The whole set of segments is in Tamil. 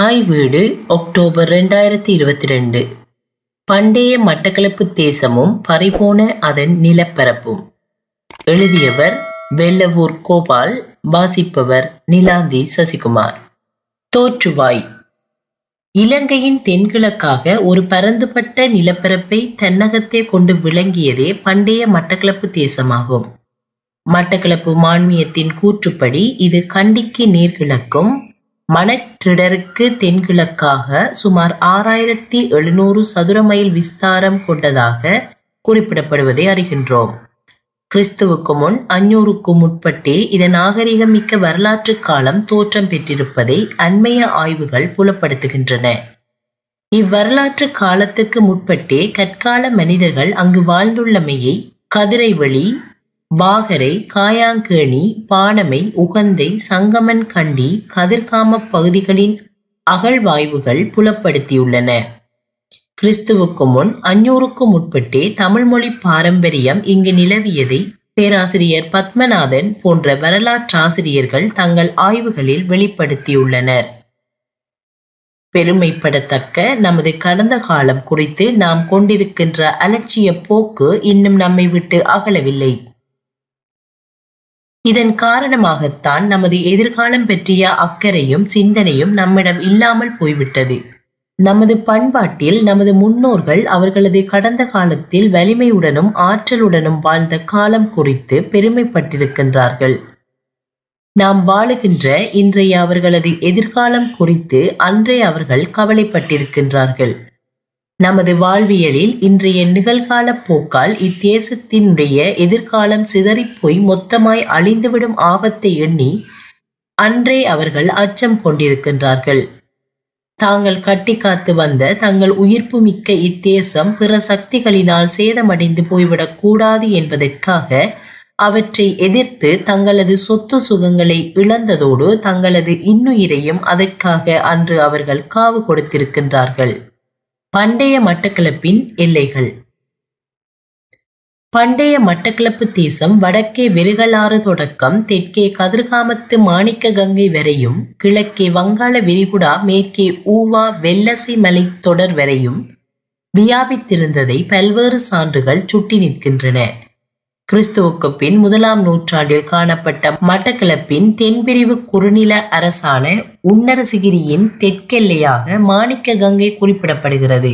தாய் வீடு அக்டோபர் ரெண்டாயிரத்தி இருபத்தி ரெண்டு. பண்டைய மட்டக்களப்பு தேசமும் பறிபோன அதன் நிலப்பரப்பும். எழுதியவர் வெள்ளவூர் கோபால் வாசிப்பவர் நிலாந்தி சசிகுமார். தோற்றுவாய். இலங்கையின் தென்கிழக்காக ஒரு பரந்துபட்ட நிலப்பரப்பை தன்னகத்தே கொண்டு விளங்கியதே பண்டைய மட்டக்களப்பு தேசமாகும். மட்டக்களப்பு மான்மியத்தின் கூற்றுப்படி இது கண்டிக்கு நீர்கிழக்கும் மணற்றிடருக்கு தென்கிழக்காக சுமார் ஆறாயிரத்தி எழுநூறு சதுர மைல் விஸ்தாரம் கொண்டதாக குறிப்பிடப்படுவதை அறிகின்றோம். கிறிஸ்துவுக்கு முன் அஞ்சூறுக்கும் முற்பட்டே இதன் நாகரிகமிக்க வரலாற்று காலம் தோற்றம் பெற்றிருப்பதை அண்மைய ஆய்வுகள் புலப்படுத்துகின்றன. இவ்வரலாற்று காலத்துக்கு முற்பட்டே கற்கால மனிதர்கள் அங்கு வாழ்ந்துள்ளமையை கதிரைவெளி வாகரை காயாங்கேணி பானமை உகந்தை சங்கமன் கண்டி கதிர்காம பகுதிகளின் அகழ்வாய்வுகள் புலப்படுத்தியுள்ளன. கிறிஸ்துவுக்கு முன் அஞ்சூறுக்கு முற்பட்டே தமிழ்மொழி பாரம்பரியம் இங்கு நிலவியதை பேராசிரியர் பத்மநாதன் போன்ற வரலாற்றாசிரியர்கள் தங்கள் ஆய்வுகளில் வெளிப்படுத்தியுள்ளனர். பெருமைப்படத்தக்க நமது கடந்த காலம் குறித்து நாம் கொண்டிருக்கின்ற அலட்சிய போக்கு இன்னும் நம்மை விட்டு அகலவில்லை. இதன் காரணமாகத்தான் நமது எதிர்காலம் பற்றிய அக்கறையும் சிந்தனையும் நம்மிடம் இல்லாமல் போய்விட்டது. நமது பண்பாட்டில் நமது முன்னோர்கள் அவர்களது கடந்த காலத்தில் வலிமையுடனும் ஆற்றலுடனும் வாழ்ந்த காலம் குறித்து பெருமைப்பட்டிருக்கின்றார்கள். நாம் வாழுகின்ற இன்றைய அவர்களது எதிர்காலம் குறித்து அன்றே அவர்கள் கவலைப்பட்டிருக்கின்றார்கள். நமது வாழ்வியலில் இன்றைய நிகழ்கால போக்கால் இத்தேசத்தினுடைய எதிர்காலம் சிதறிப்போய் மொத்தமாய் அழிந்துவிடும் ஆபத்தை எண்ணி அன்றே அவர்கள் அச்சம் கொண்டிருக்கின்றார்கள். தாங்கள் கட்டி காத்து வந்த தங்கள் உயிர்ப்பு மிக்க இத்தேசம் பிற சக்திகளினால் சேதமடைந்து போய்விடக் கூடாது என்பதற்காக அவற்றை எதிர்த்து தங்களது சொத்து சுகங்களை இழந்ததோடு தங்களது இன்னுயிரையும் அதற்காக அன்று அவர்கள் காவு கொடுத்திருக்கின்றார்கள். பண்டைய மட்டக்களப்பின் எல்லைகள். பண்டைய மட்டக்களப்பு தேசம் வடக்கே வெறுகலாறு தொடக்கம் தெற்கே கதிர்காமத்து மாணிக்க கங்கை வரையும் கிழக்கே வங்காள விரிகுடா மேற்கே ஊவா வெள்ளசை மலை தொடர் வரையும் வியாபித்திருந்ததை பல்வேறு சான்றுகள் சுட்டி நிற்கின்றன. கிறிஸ்துவுக்கு பின் முதலாம் நூற்றாண்டில் காணப்பட்ட மட்டக்களப்பின் தென்பிரிவு குறுநில அரசான உன்னரசிகிரியின் தெற்கெல்லையாக மாணிக்க கங்கை குறிப்பிடப்படுகிறது.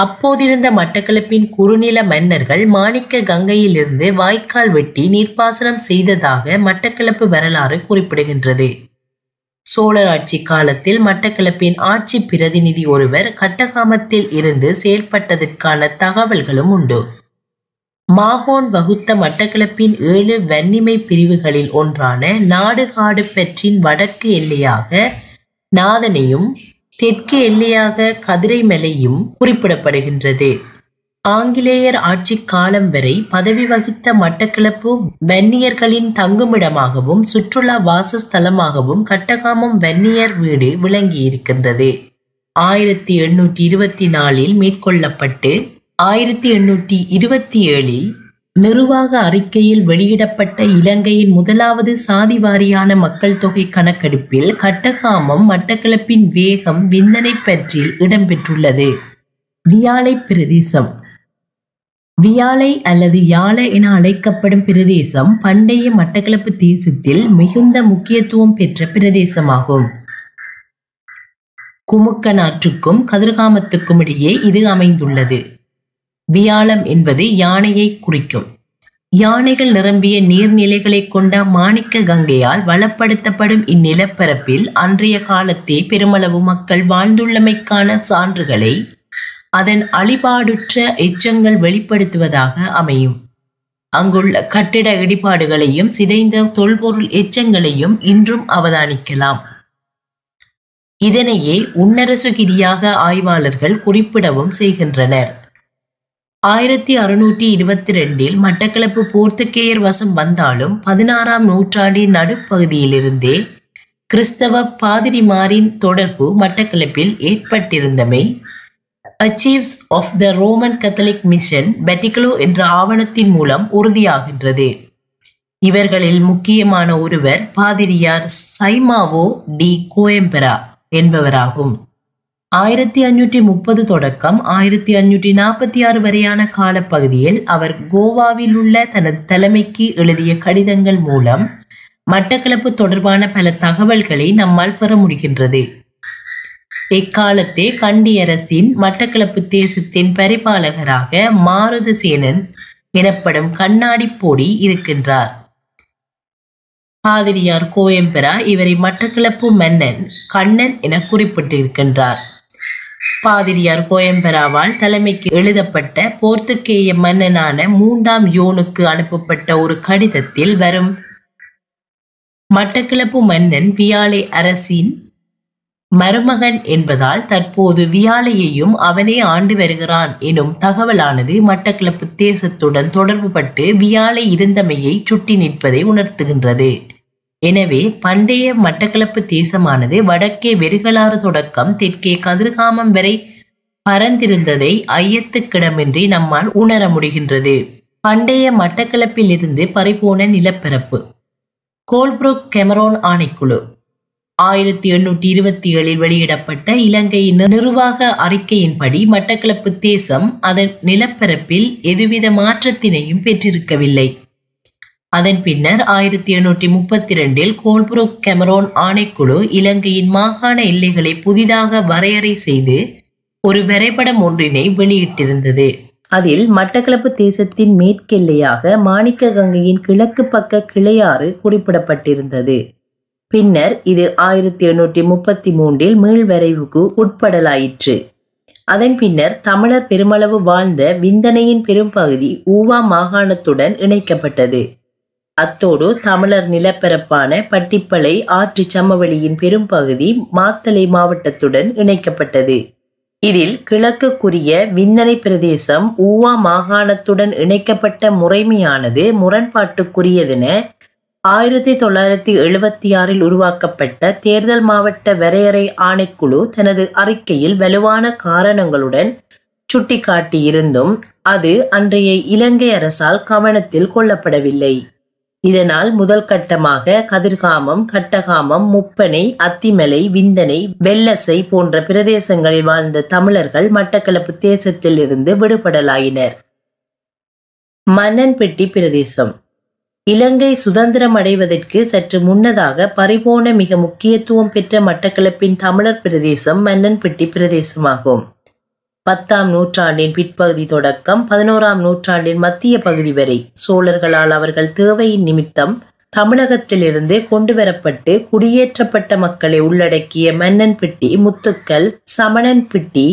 அப்போதிருந்த மட்டக்களப்பின் குறுநில மன்னர்கள் மாணிக்க கங்கையிலிருந்து வாய்க்கால் வெட்டி நீர்ப்பாசனம் செய்ததாக மட்டக்களப்பு வரலாறு குறிப்பிடுகின்றது. சோழர் ஆட்சி காலத்தில் மட்டக்களப்பின் ஆட்சி பிரதிநிதி ஒருவர் கட்டகாமத்தில் இருந்து செயல்பட்டதற்கான தகவல்களும் உண்டு. மாகோன் வகுத்த மட்டக்களப்பின் ஏழு வன்னிமை பிரிவுகளில் ஒன்றான நாடுகாடு பெற்றின் வடக்கு எல்லையாக நாதனையும் தெற்கு எல்லையாக கதிரைமலையும் குறிப்பிடப்படுகின்றது. ஆங்கிலேயர் ஆட்சி காலம் வரை பதவி வகித்த மட்டக்களப்பு வன்னியர்களின் தங்குமிடமாகவும் சுற்றுலா வாசஸ்தலமாகவும் கட்டகாமம் வன்னியர் வீடு விளங்கியிருக்கின்றது. ஆயிரத்தி எண்ணூற்றி இருபத்தி நாலில் மேற்கொள்ளப்பட்டு ஆயிரத்தி எண்ணூற்றி இருபத்தி ஏழில் நிர்வாக அறிக்கையில் வெளியிடப்பட்ட இலங்கையின் முதலாவது சாதி வாரியான மக்கள் தொகை கணக்கெடுப்பில் கட்டகாமம் மட்டக்களப்பின் வேகம் விந்தனை பற்றில் இடம்பெற்றுள்ளது. வியாழை பிரதேசம். வியாழை அல்லது யாழை என அழைக்கப்படும் பிரதேசம் பண்டைய மட்டக்களப்பு தேசத்தில் மிகுந்த முக்கியத்துவம் பெற்ற பிரதேசமாகும். குமுக்கநாற்றுக்கும் கதிர்காமத்துக்கும் இடையே இது அமைந்துள்ளது. வியாழம் என்பது யானையை குறிக்கும். யானைகள் நிரம்பிய நீர்நிலைகளை கொண்ட மாணிக்க கங்கையால் வளப்படுத்தப்படும் இந்நிலப்பரப்பில் அன்றைய காலத்தே பெருமளவு மக்கள் வாழ்ந்துள்ளமைக்கான சான்றுகளை அதன் அழிபாடுற்ற எச்சங்கள் வெளிப்படுத்துவதாக அமையும். அங்குள்ள கட்டிட இடிபாடுகளையும் சிதைந்த தொல்பொருள் எச்சங்களையும் இன்றும் அவதானிக்கலாம். இதனையே உன்னரசுகிரியாக ஆய்வாளர்கள் குறிப்பிடவும் செய்கின்றனர். ஆயிரத்தி அறுநூற்றி இருபத்தி ரெண்டில் மட்டக்களப்பு போர்த்துக்கேயர் வசம் வந்தாலும் பதினாறாம் நூற்றாண்டின் நடுப்பகுதியிலிருந்தே கிறிஸ்தவ பாதிரிமாரின் தொடர்பு மட்டக்களப்பில் ஏற்பட்டிருந்தமை. Archives of the Roman Catholic mission Batticaloa என்ற ஆவணத்தின் மூலம் உறுதியாகின்றது. இவர்களில் முக்கியமான ஒருவர் பாதிரியார் சைமாவோ டி கோயம்பெரா என்பவராகும். ஆயிரத்தி அஞ்சூற்றி முப்பது தொடக்கம் ஆயிரத்தி அஞ்சூற்றி நாற்பத்தி ஆறு வரையான காலப்பகுதியில் அவர் கோவாவில் உள்ள தனது தலைமைக்கு எழுதிய கடிதங்கள் மூலம் மட்டக்களப்பு தொடர்பான பல தகவல்களை நம்மால் பெற முடிகின்றது. இக்காலத்தே கண்டியரசின் மட்டக்களப்பு தேசத்தின் பரிபாலகராக மாருதசேனன் எனப்படும் கண்ணாடி போடி இருக்கின்றார். பாதிரியார் கோயம்பெரா இவரை மட்டக்களப்பு மன்னன் கண்ணன் என குறிப்பிட்டிருக்கின்றார். பாதிரியார் கோயம்பெராவால் தலைமைக்கு எழுதப்பட்ட போர்த்துக்கேய மன்னனான மூன்றாம் யோனுக்கு அனுப்பப்பட்ட ஒரு கடிதத்தில் வரும். மட்டக்கிளப்பு மன்னன் வியாழை அரசின் மருமகன் என்பதால் தற்போது வியாழையையும் அவனே ஆண்டு வருகிறான் எனும் தகவலானது மட்டக்கிளப்பு தேசத்துடன் தொடர்புபட்டு வியாழை இருந்தமையை சுட்டி நிற்பதை உணர்த்துகின்றது. எனவே பண்டைய மட்டக்களப்பு தேசமானது வடக்கே வெறுகலாறு தொடக்கம் தெற்கே கதிர்காமம் வரை பரந்திருந்ததை ஐயத்துக்கிடமின்றி நம்மால் உணர முடிகின்றது. பண்டைய மட்டக்களப்பிலிருந்து பறிபோன நிலப்பரப்பு. கோல்புரூக் கெமரோன் ஆணைக்குழு. ஆயிரத்தி எண்ணூற்றி இருபத்தி ஏழில் வெளியிடப்பட்ட இலங்கையின் நிர்வாக அறிக்கையின்படி மட்டக்களப்பு தேசம் அதன் நிலப்பரப்பில் எதுவித மாற்றத்தினையும் பெற்றிருக்கவில்லை. அதன் பின்னர் ஆயிரத்தி எண்ணூற்றி முப்பத்தி ரெண்டில் கோல்புரோக் கெமரோன் ஆணைக்குழு இலங்கையின் மாகாண எல்லைகளை புதிதாக வரையறை செய்து ஒரு வரைபடம் ஒன்றினை வெளியிட்டிருந்தது. அதில் மட்டக்களப்பு தேசத்தின் மேற்கெல்லையாக மாணிக்க கங்கையின் கிழக்கு பக்க கிளையாறு குறிப்பிடப்பட்டிருந்தது. பின்னர் இது ஆயிரத்தி எண்ணூற்றி முப்பத்தி மூன்றில் மீள்வரைவுக்கு உட்படலாயிற்று. அதன் பின்னர் தமிழர் பெருமளவு வாழ்ந்த விந்தனையின் பெரும்பகுதி ஊவா மாகாணத்துடன் இணைக்கப்பட்டது. அத்தோடு தமிழர் நிலப்பரப்பான பட்டிப்பளை ஆற்று சமவெளியின் பெரும்பகுதி மாத்தளை மாவட்டத்துடன் இணைக்கப்பட்டது. இதில் கிழக்குக்குரிய விண்ணனை பிரதேசம் ஊவா மாகாணத்துடன் இணைக்கப்பட்ட முறைமையானது முரண்பாட்டுக்குரியதென ஆயிரத்தி தொள்ளாயிரத்தி எழுபத்தி ஆறில் உருவாக்கப்பட்ட தேர்தல் மாவட்ட வரையறை ஆணைக்குழு தனது அறிக்கையில் வலுவான காரணங்களுடன் சுட்டிக்காட்டியிருந்தும் அது அன்றைய இலங்கை அரசால் கவனத்தில் கொள்ளப்படவில்லை. இதனால் முதல் கட்டமாக கதிர்காமம் கட்டகாமம் முப்பனை அத்திமலை விந்தனை வெள்ளசை போன்ற பிரதேசங்களில் வாழ்ந்த தமிழர்கள் மட்டக்களப்பு தேசத்தில் இருந்து விடுபடலாயினர். மன்னன்பெட்டி பிரதேசம். இலங்கை சுதந்திரம் அடைவதற்கு சற்று முன்னதாக பரிபோன மிக முக்கியத்துவம் பெற்ற மட்டக்களப்பின் தமிழர் பிரதேசம் மன்னன்பெட்டி பிரதேசமாகும். பத்தாம் நூற்றாண்டின் பிற்பகுதி தொடக்கம் பதினோராம் நூற்றாண்டின் மத்திய பகுதி வரை. சோழர்களால் அவர்கள் தேவையின் நிமித்தம் தமிழகத்திலிருந்து கொண்டுவரப்பட்டு குடியேற்றப்பட்ட மக்களை உள்ளடக்கிய மன்னன்பெட்டி முத்துக்கல் சமணன்பிட்டி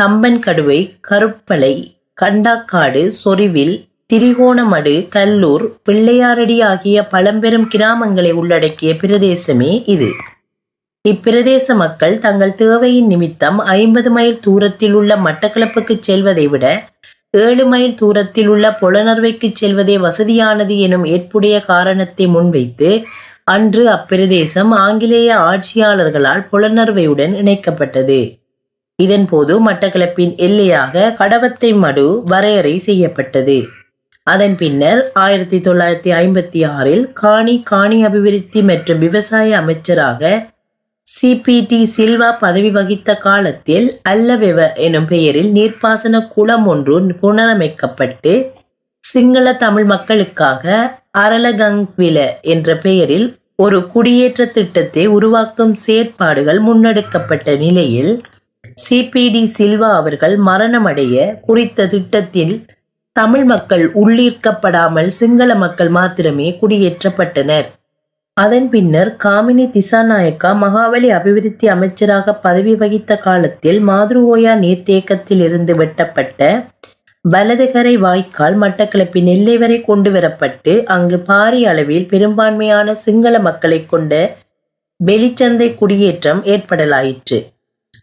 தம்பன்கடுவை கருப்பளை கண்டாக்காடு சொரிவில் திரிகோணமடு கல்லூர் பிள்ளையாரடி ஆகிய பழம்பெரும் கிராமங்களை உள்ளடக்கிய பிரதேசமே இது. இப்பிரதேச மக்கள் தங்கள் தேவையின் நிமித்தம் ஐம்பது மைல் தூரத்தில் உள்ள மட்டக்களப்புக்கு செல்வதை விட ஏழு மைல் தூரத்தில் உள்ள புலனர்வைக்கு செல்வதே வசதியானது எனும் ஏற்புடைய காரணத்தை முன்வைத்து அன்று அப்பிரதேசம் ஆங்கிலேய ஆட்சியாளர்களால் புலனர்வையுடன் இணைக்கப்பட்டது. இதன்போது மட்டக்களப்பின் எல்லையாக கடவத்தை மடு வரையறை செய்யப்பட்டது. அதன் பின்னர் ஆயிரத்தி தொள்ளாயிரத்தி ஐம்பத்தி ஆறில் காணி காணி அபிவிருத்தி மற்றும் விவசாய அமைச்சராக சிபிடி சில்வா பதவி வகித்த காலத்தில் அல்லவெவ எனும் பெயரில் நீர்ப்பாசன குளம் ஒன்று புனரமைக்கப்பட்டு சிங்கள தமிழ் மக்களுக்காக அரலகங்வில என்ற பெயரில் ஒரு குடியேற்ற திட்டத்தை உருவாக்கும் செயற்பாடுகள் முன்னெடுக்கப்பட்ட நிலையில் சிபிடி சில்வா அவர்கள் மரணமடைய குறித்த திட்டத்தில் தமிழ் மக்கள் உள்ளீர்க்கப்படாமல் சிங்கள மக்கள் மாத்திரமே குடியேற்றப்பட்டனர். அதன் பின்னர் காமினி திசாநாயக்கா மகாவலி அபிவிருத்தி அமைச்சராக பதவி வகித்த காலத்தில் மாதுருவோயா நீர்த்தேக்கத்தில் இருந்து வெட்டப்பட்ட வலதுகரை வாய்க்கால் மட்டக்களப்பின் நெல்லை வரை கொண்டு வரப்பட்டு அங்கு பாரிய அளவில் பெரும்பான்மையான சிங்கள மக்களை கொண்ட வெளிச்சந்தை குடியேற்றம் ஏற்படலாயிற்று.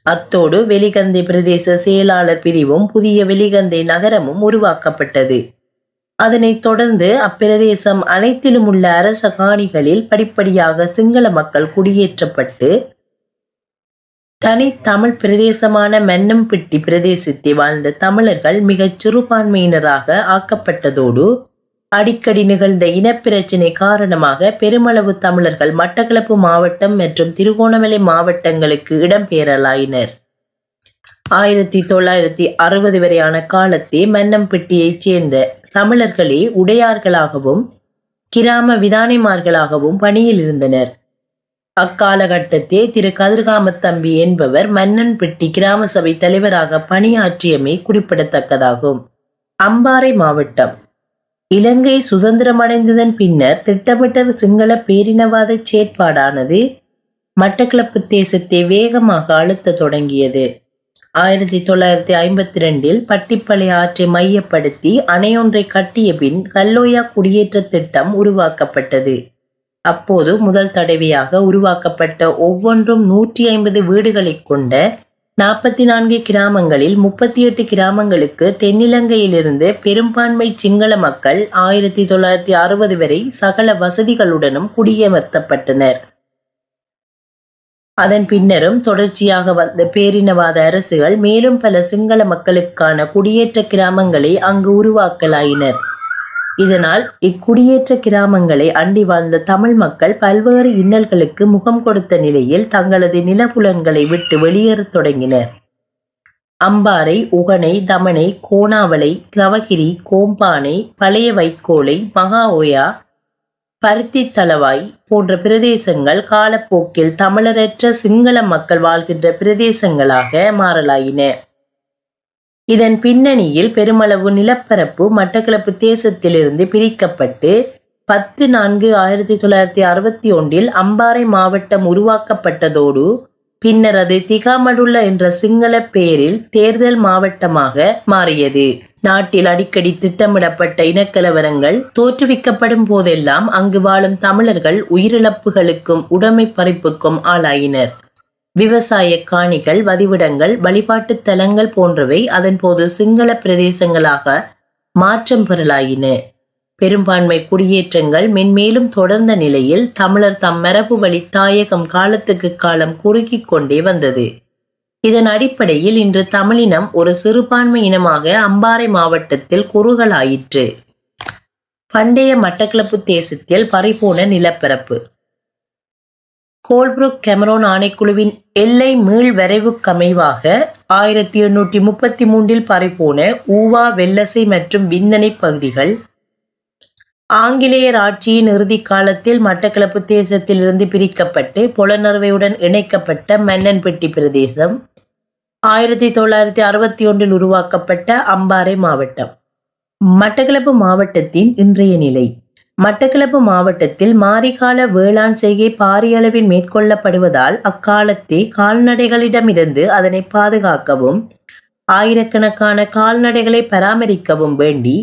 அத்தோடு வெலிகந்தை பிரதேச செயலாளர் பிரிவும் புதிய வெலிகந்தை நகரமும் உருவாக்கப்பட்டது. அதனைத் தொடர்ந்து அப்பிரதேசம் அனைத்திலும் உள்ள அரச காணிகளில் படிப்படியாக சிங்கள மக்கள் குடியேற்றப்பட்டு தனி தமிழ் பிரதேசமான மன்னம்பிட்டி பிரதேசத்தை வாழ்ந்த தமிழர்கள் மிகச் சிறுபான்மையினராக ஆக்கப்பட்டதோடு அடிக்கடி நிகழ்ந்த இனப்பிரச்சினை காரணமாக பெருமளவு தமிழர்கள் மட்டக்களப்பு மாவட்டம் மற்றும் திருகோணமலை மாவட்டங்களுக்கு இடம்பெயரலாயினர். ஆயிரத்தி தொள்ளாயிரத்தி அறுபது வரையான காலத்தே மன்னம்பிட்டியைச் சேர்ந்த தமிழர்களே உடையார்களாகவும் கிராம விதானிமார்களாகவும் பணியில் இருந்தனர் அக்காலகட்டத்தே திரு கதிர்காமத்தம்பி என்பவர் மன்னன்பட்டி கிராம சபை தலைவராக பணியாற்றியமை குறிப்பிடத்தக்கதாகும். அம்பாறை மாவட்டம். இலங்கை சுதந்திரமடைந்ததன் பின்னர் திட்டமிட்ட சிங்கள பேரினவாத செயற்பாடானது மட்டக்களப்பு தேசத்தை வேகமாக அழுத்த தொடங்கியது. ஆயிரத்தி தொள்ளாயிரத்தி ஐம்பத்தி ரெண்டில் பட்டிப்பளை ஆற்றை மையப்படுத்தி அணையொன்றை கட்டிய பின் கல்லோயா குடியேற்ற திட்டம் உருவாக்கப்பட்டது. அப்போது முதல் தடவையாக உருவாக்கப்பட்ட ஒவ்வொன்றும் நூற்றி ஐம்பது வீடுகளை கொண்ட நாற்பத்தி நான்கு கிராமங்களில் முப்பத்தி எட்டு கிராமங்களுக்கு தென்னிலங்கையிலிருந்து பெரும்பான்மை சிங்கள மக்கள் ஆயிரத்தி தொள்ளாயிரத்தி அறுபது வரை சகல வசதிகளுடனும் குடியமர்த்தப்பட்டனர். அதன் பின்னரும் தொடர்ச்சியாக வந்த பேரினவாத அரசுகள் மேலும் பல சிங்கள மக்களுக்கான குடியேற்ற கிராமங்களை அங்கு உருவாக்கலாயினர். இதனால் இக்குடியேற்ற கிராமங்களை அண்டி வாழ்ந்த தமிழ் மக்கள் பல்வேறு இன்னல்களுக்கு முகம் கொடுத்த நிலையில் தங்களது நிலப்புலன்களை விட்டு வெளியேறத் தொடங்கினர். அம்பாறை உகனை தமனை கோணாவளை நவகிரி கோம்பானை பழைய வைக்கோலை மகா ஓயா பருத்தி தளவாய் போன்ற பிரதேசங்கள் காலப்போக்கில் தமிழரற்ற சிங்கள மக்கள் வாழ்கின்ற பிரதேசங்களாக மாறலாயின. இதன் பின்னணியில் பெருமளவு நிலப்பரப்பு மட்டக்களப்பு தேசத்திலிருந்து பிரிக்கப்பட்டு பத்து நான்கு ஆயிரத்தி தொள்ளாயிரத்தி அறுபத்தி ஒன்றில் அம்பாறை மாவட்டம் உருவாக்கப்பட்டதோடு பின்னர் அது திகாமடுள்ள என்ற சிங்கள பெயரில் தேர்தல் மாவட்டமாக மாறியது. நாட்டில் அடிக்கடி திட்டமிடப்பட்ட இனக்கலவரங்கள் தோற்றுவிக்கப்படும் போதெல்லாம் அங்கு வாழும் தமிழர்கள் உயிரிழப்புகளுக்கும் உடைமை பறிப்புக்கும் ஆளாயினர். விவசாய காணிகள் வதிவிடங்கள் வழிபாட்டு தலங்கள் போன்றவை அதன்போது சிங்கள பிரதேசங்களாக மாற்றம் பெறலாயின. பெரும்பான்மை குடியேற்றங்கள் மென்மேலும் தொடர்ந்த நிலையில் தமிழர் தம் மரபு வழி தாயகம் காலத்துக்கு காலம் குறுக்கிக் கொண்டே வந்தது. இதன் அடிப்படையில் இன்று தமிழினம் ஒரு சிறுபான்மை இனமாக அம்பாறை மாவட்டத்தில் குறுகலாயிற்று. பண்டைய மட்டக்களப்பு தேசத்தில் பறிபோன நிலப்பரப்பு. கோல்புருக் கெமரோன் ஆணைக்குழுவின் எல்லை மீள் வரைவுக்கமைவாக ஆயிரத்தி எண்ணூற்றி முப்பத்தி மூன்றில் பறிபோன ஊவா வெல்லசை மற்றும் விந்தனை பகுதிகள் ஆங்கிலேயர் ஆட்சியின் இறுதி காலத்தில் மட்டக்களப்பு தேசத்திலிருந்து பிரிக்கப்பட்டு புலனறுவையுடன் இணைக்கப்பட்ட மன்னன்பெட்டி பிரதேசம். ஆயிரத்தி தொள்ளாயிரத்தி அறுபத்தி ஒன்றில் உருவாக்கப்பட்ட அம்பாறை மாவட்டம். மட்டக்களப்பு மாவட்டத்தின் இன்றைய நிலை. மட்டக்களப்பு மாவட்டத்தில் மாரிகால வேளாண் செய்கை பாரிய அளவில் மேற்கொள்ளப்படுவதால் அக்காலத்தே கால்நடைகளிடமிருந்து அதனை பாதுகாக்கவும் ஆயிரக்கணக்கான கால்நடைகளை பராமரிக்கவும் வேண்டி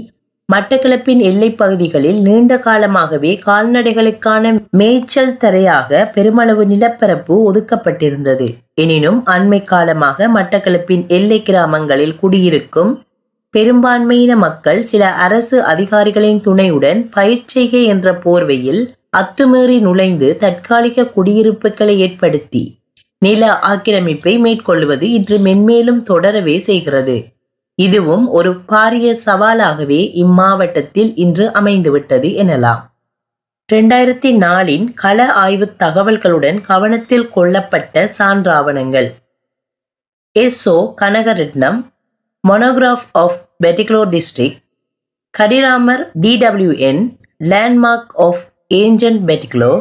மட்டக்களப்பின் எல்லைப் பகுதிகளில் நீண்ட காலமாகவே கால்நடைகளுக்கான மேய்ச்சல் தரையாக பெருமளவு நிலப்பரப்பு ஒதுக்கப்பட்டிருந்தது. எனினும் அண்மை காலமாக மட்டக்களப்பின் எல்லை கிராமங்களில் குடியிருக்கும் பெரும்பான்மையின மக்கள் சில அரசு அதிகாரிகளின் துணையுடன் பயிற்சிகை என்ற போர்வையில் அத்துமீறி நுழைந்து தற்காலிக குடியிருப்புகளை ஏற்படுத்தி நில ஆக்கிரமிப்பை மேற்கொள்வது இன்று மென்மேலும் தொடரவே செய்கிறது. இதுவும் ஒரு பாரிய சவாலாகவே இம்மாவட்டத்தில் இன்று அமைந்துவிட்டது எனலாம். இரண்டாயிரத்தி நாலின் கள ஆய்வு தகவல்களுடன் கவனத்தில் கொள்ளப்பட்ட சான்றாவணங்கள். S O Kanagaratnam monograph of Batticaloa district Kadiramar T W N landmark of ancient Batticaloa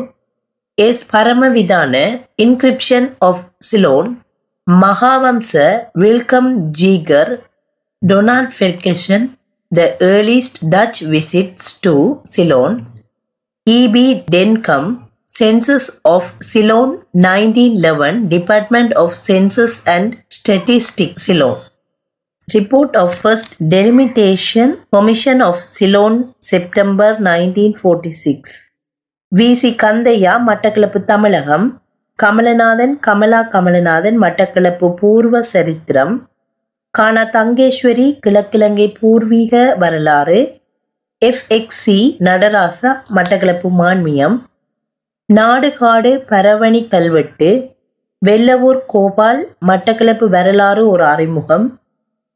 S Paranavitana inscription of Ceylon Mahavamsa Wilhelm Geiger Donald Ferguson the earliest Dutch visits to Ceylon E B Denham census of Ceylon nineteen eleven department of census and statistic Ceylon Report of First Delimitation Commission of Ceylon September 1946 V C Kandiah Batticaloa Tamilakam Kamalanathan Kamala Kamalanathan Batticaloa பூர்வ சரித்திரம் கானா தங்கேஸ்வரி கிழக்கிழங்கை பூர்வீக வரலாறு. எஃப்எக்சி நடராசா மட்டக்களப்பு மான்மியம் நாடுகாடு பரவணி கல்வெட்டு. வெள்ளவூர் கோபால் மட்டக்களப்பு வரலாறு ஒரு அறிமுகம்.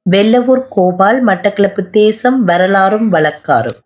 வெள்ளவூர் கோபால் மட்டக்களப்பு தேசம் வரலாறும் வழக்காறும்.